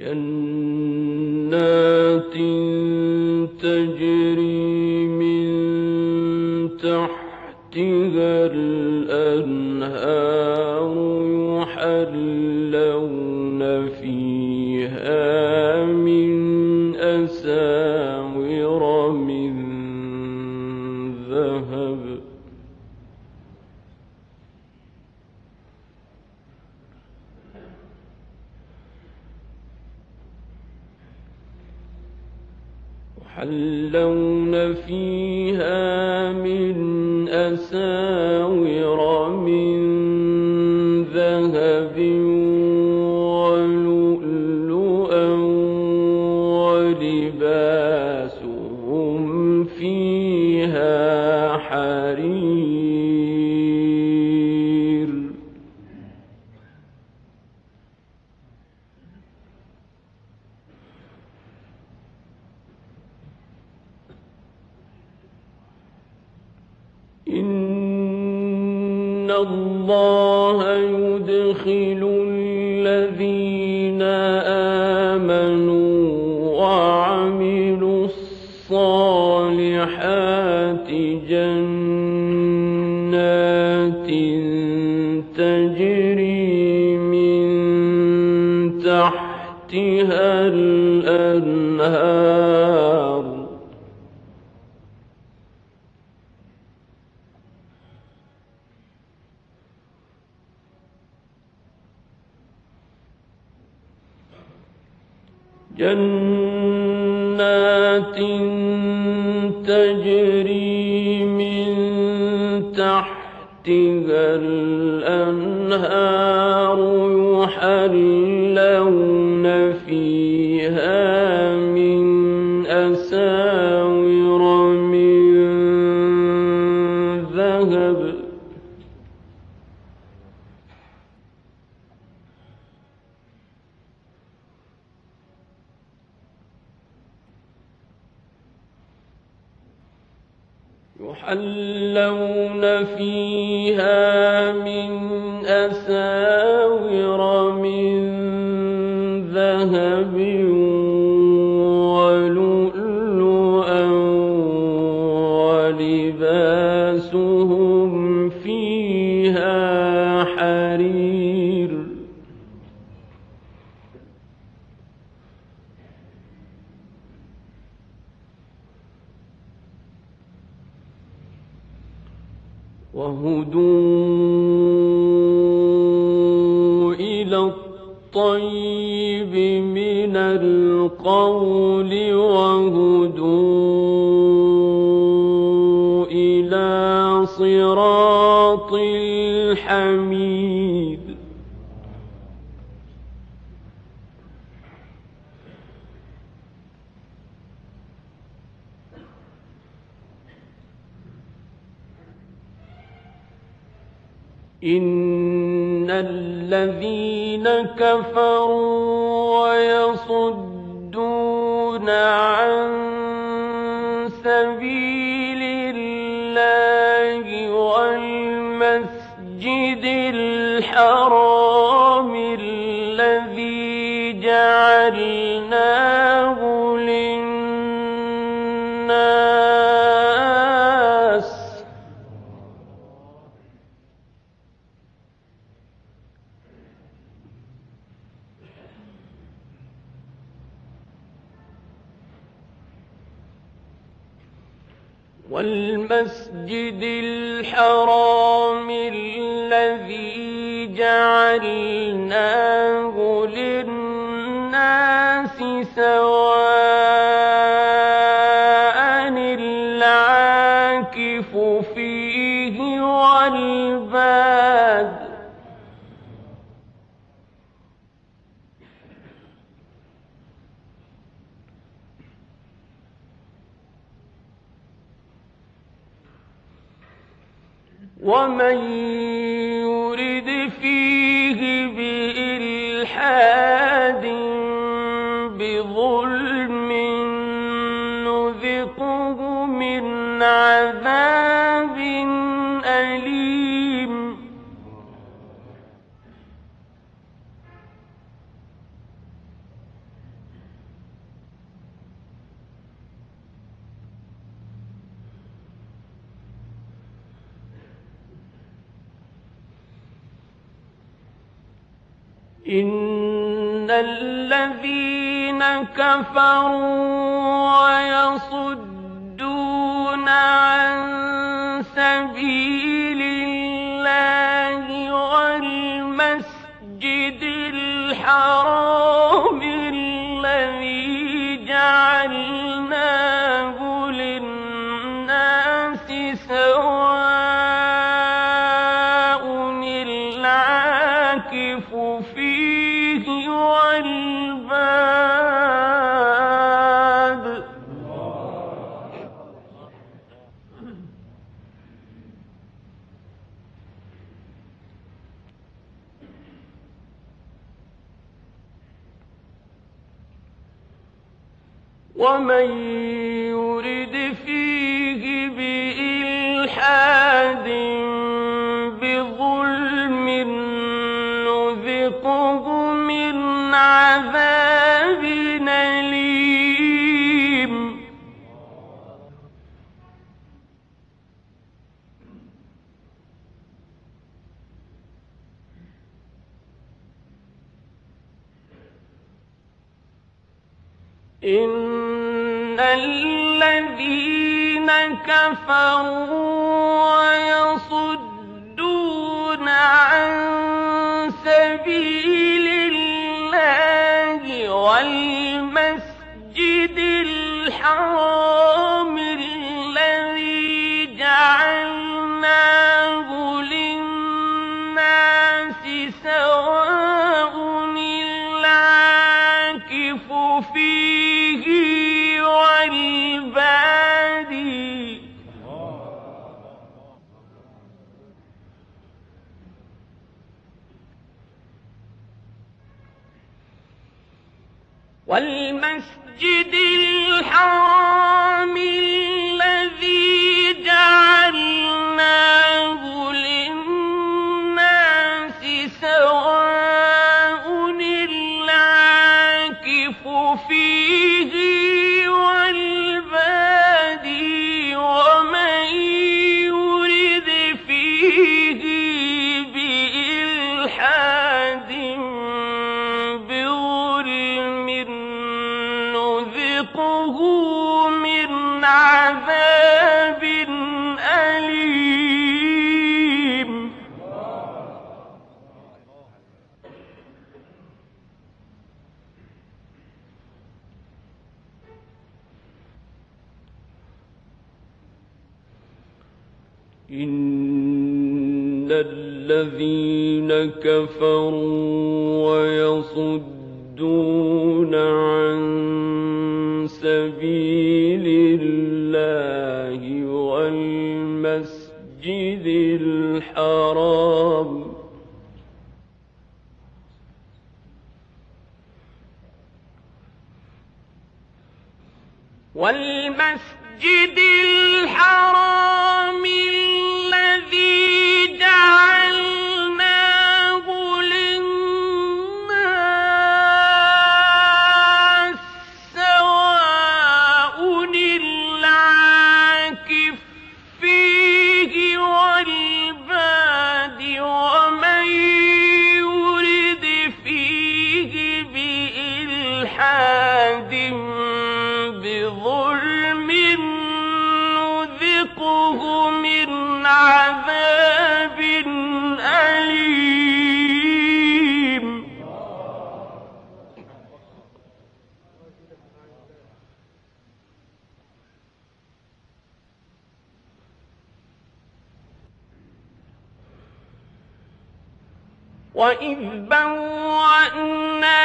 جنات تجري جنات تجري من تحتها الأنهار ذهب إن الذين كفروا ويصدون عن جعلناه للناس سواء العاكف فيه والباد ومن إن الذين كفروا ويصدون عن سبيل الله والمسجد الحرام ومن oh. والمسجد الحرام وإذ بوأنا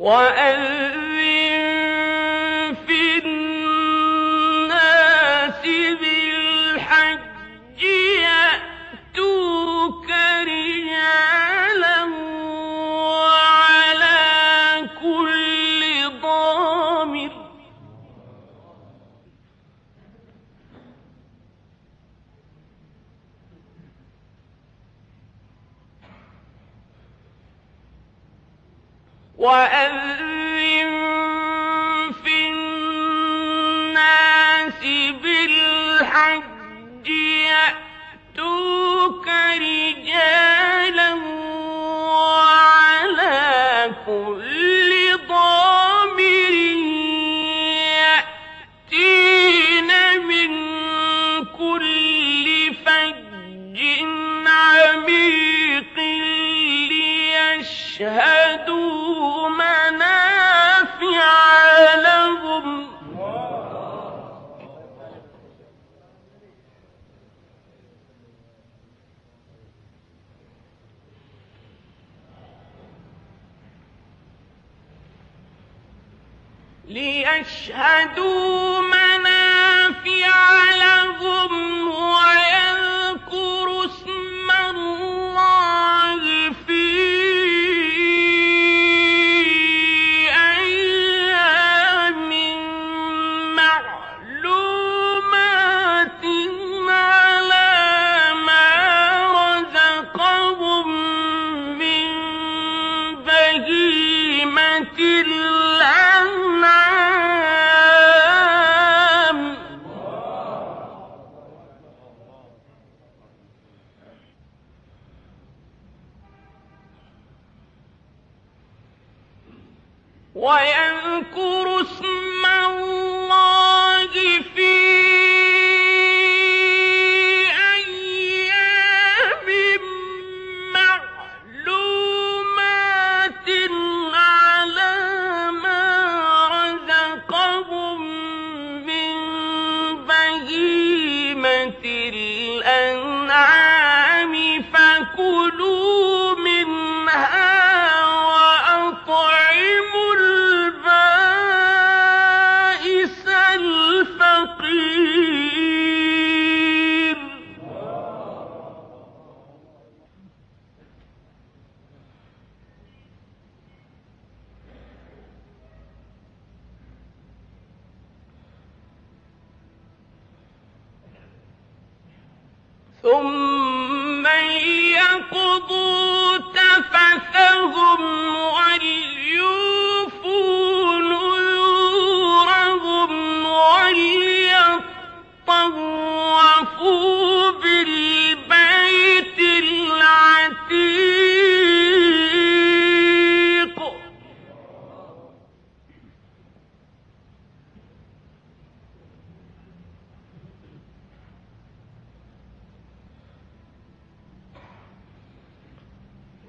وأذن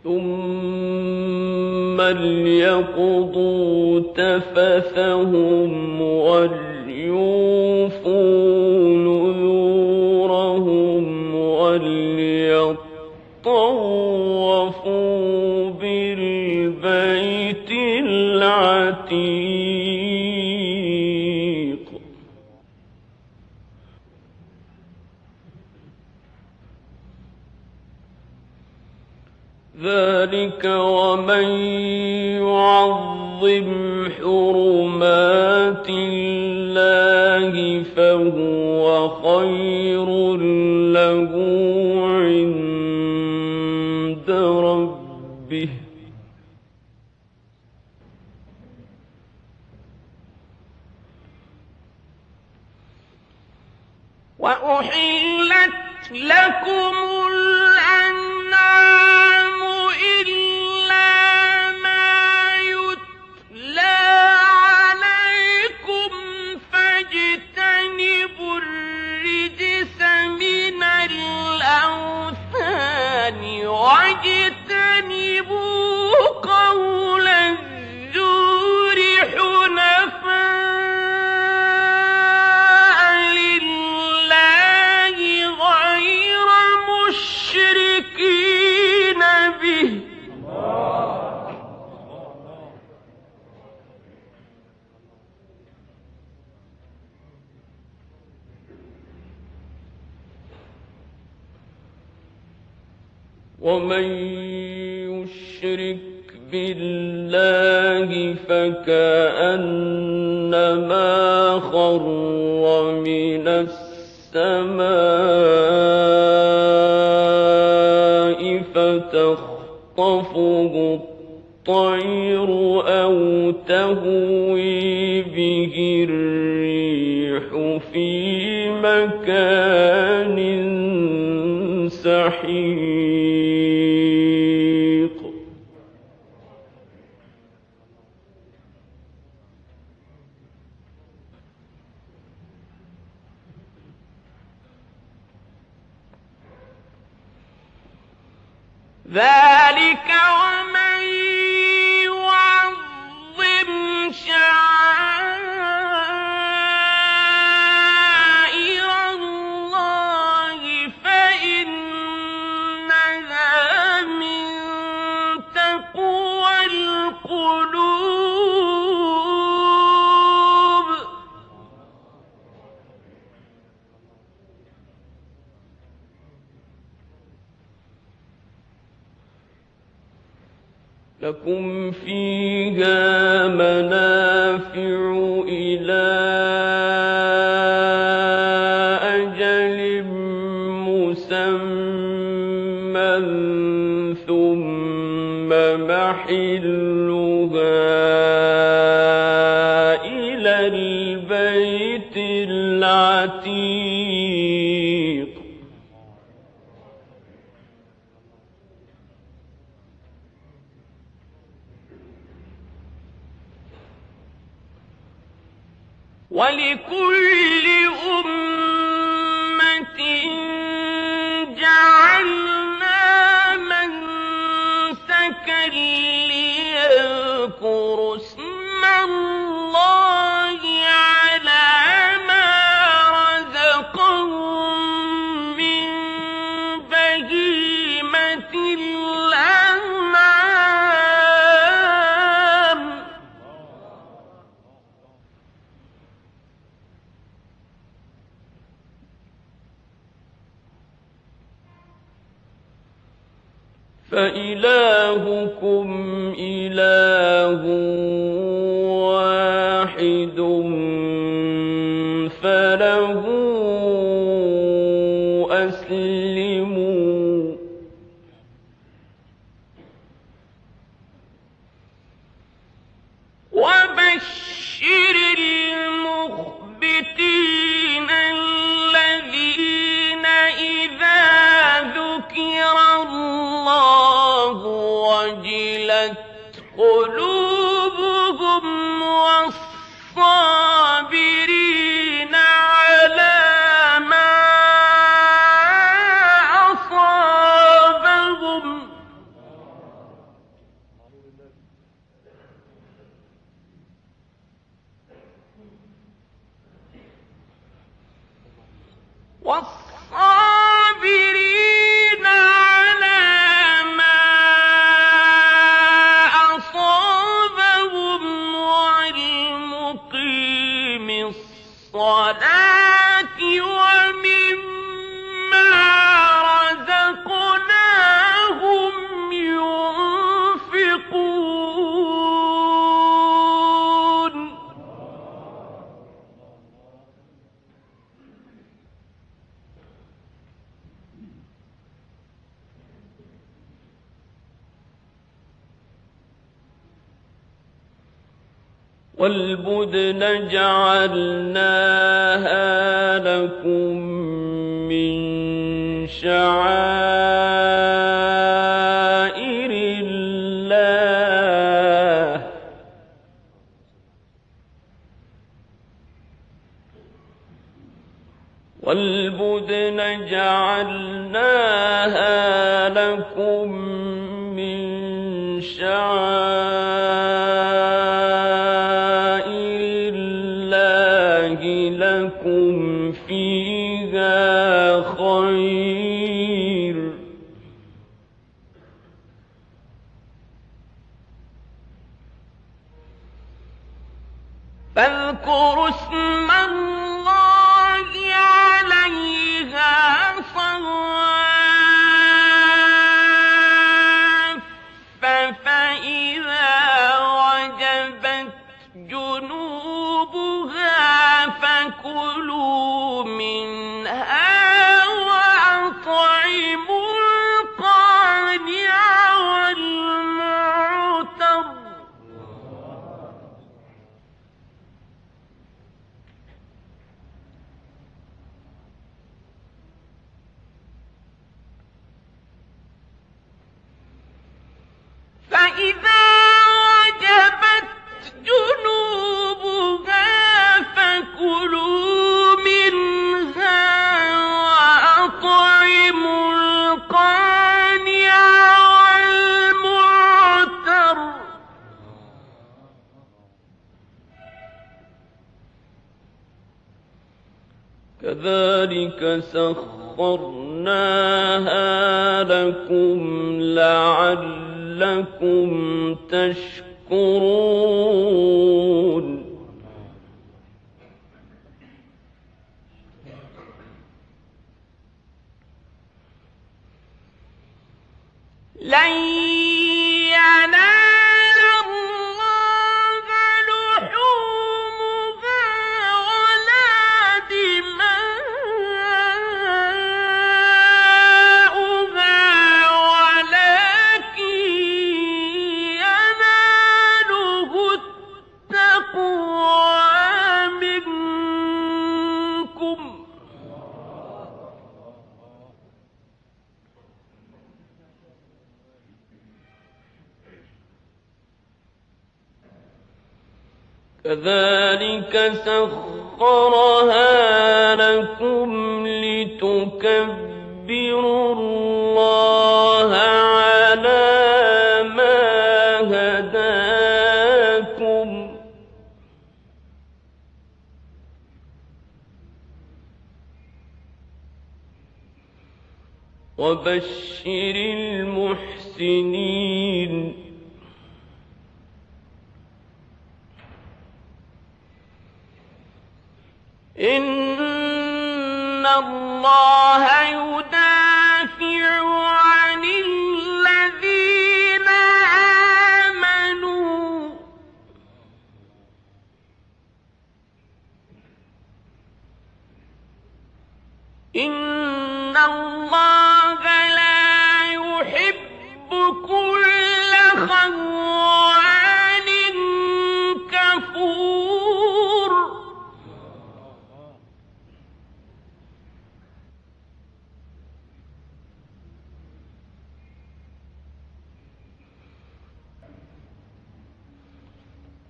ثم ليقضوا تفثهم وليوفوا ربه ومن يشرك بالله فكأنما خر من السماء فتخطفه الطير أو تهوي به الريح في مكان سحيق. ذلك وما لكم فيها فإلهكم إله واحد فلو لكم من شعائر فإذا وجبت جنوبها فكلوا منها كذلك سخرناها لكم لعلكم تشكرون. لن كذلك سخرها لكم لتكبروا الله على ما هداكم. وبشر إن الله لا يحب كل خوان كفور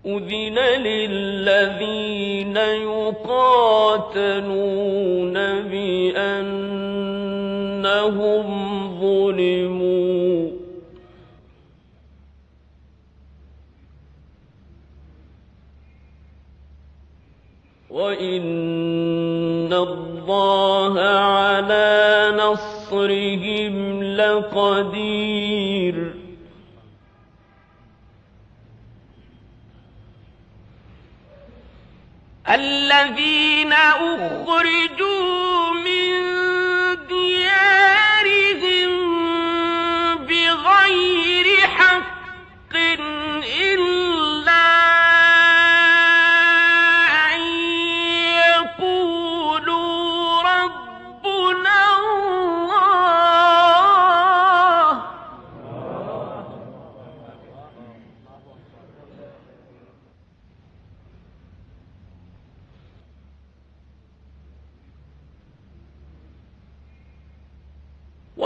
أذن للذين يقاتلون ظلموا وإن الله على نصرهم لقدير. الذين أخرجوا من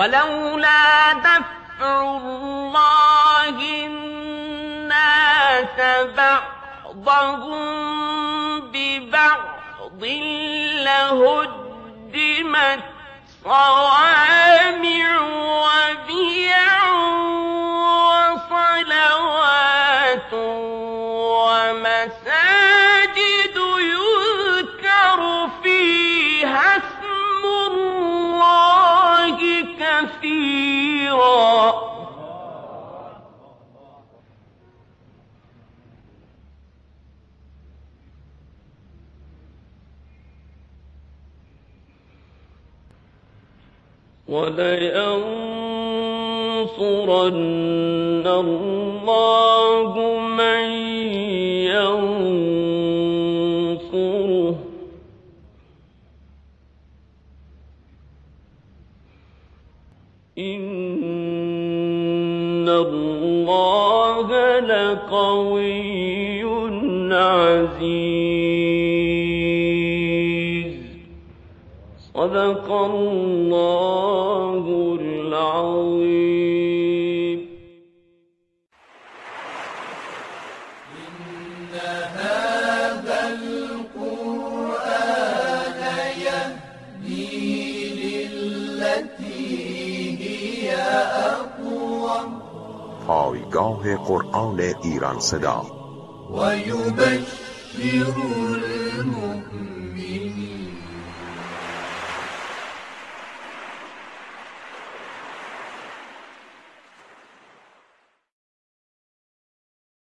ولولا دفع الله الناس بعضهم ببعض لهدمت صوامع وبيع ولينصرن الله من ينصره. إن الله لقوي عزيز. صدق الله العظيم. پایگاه قرآن ایران صدا. ويبشر المؤمنين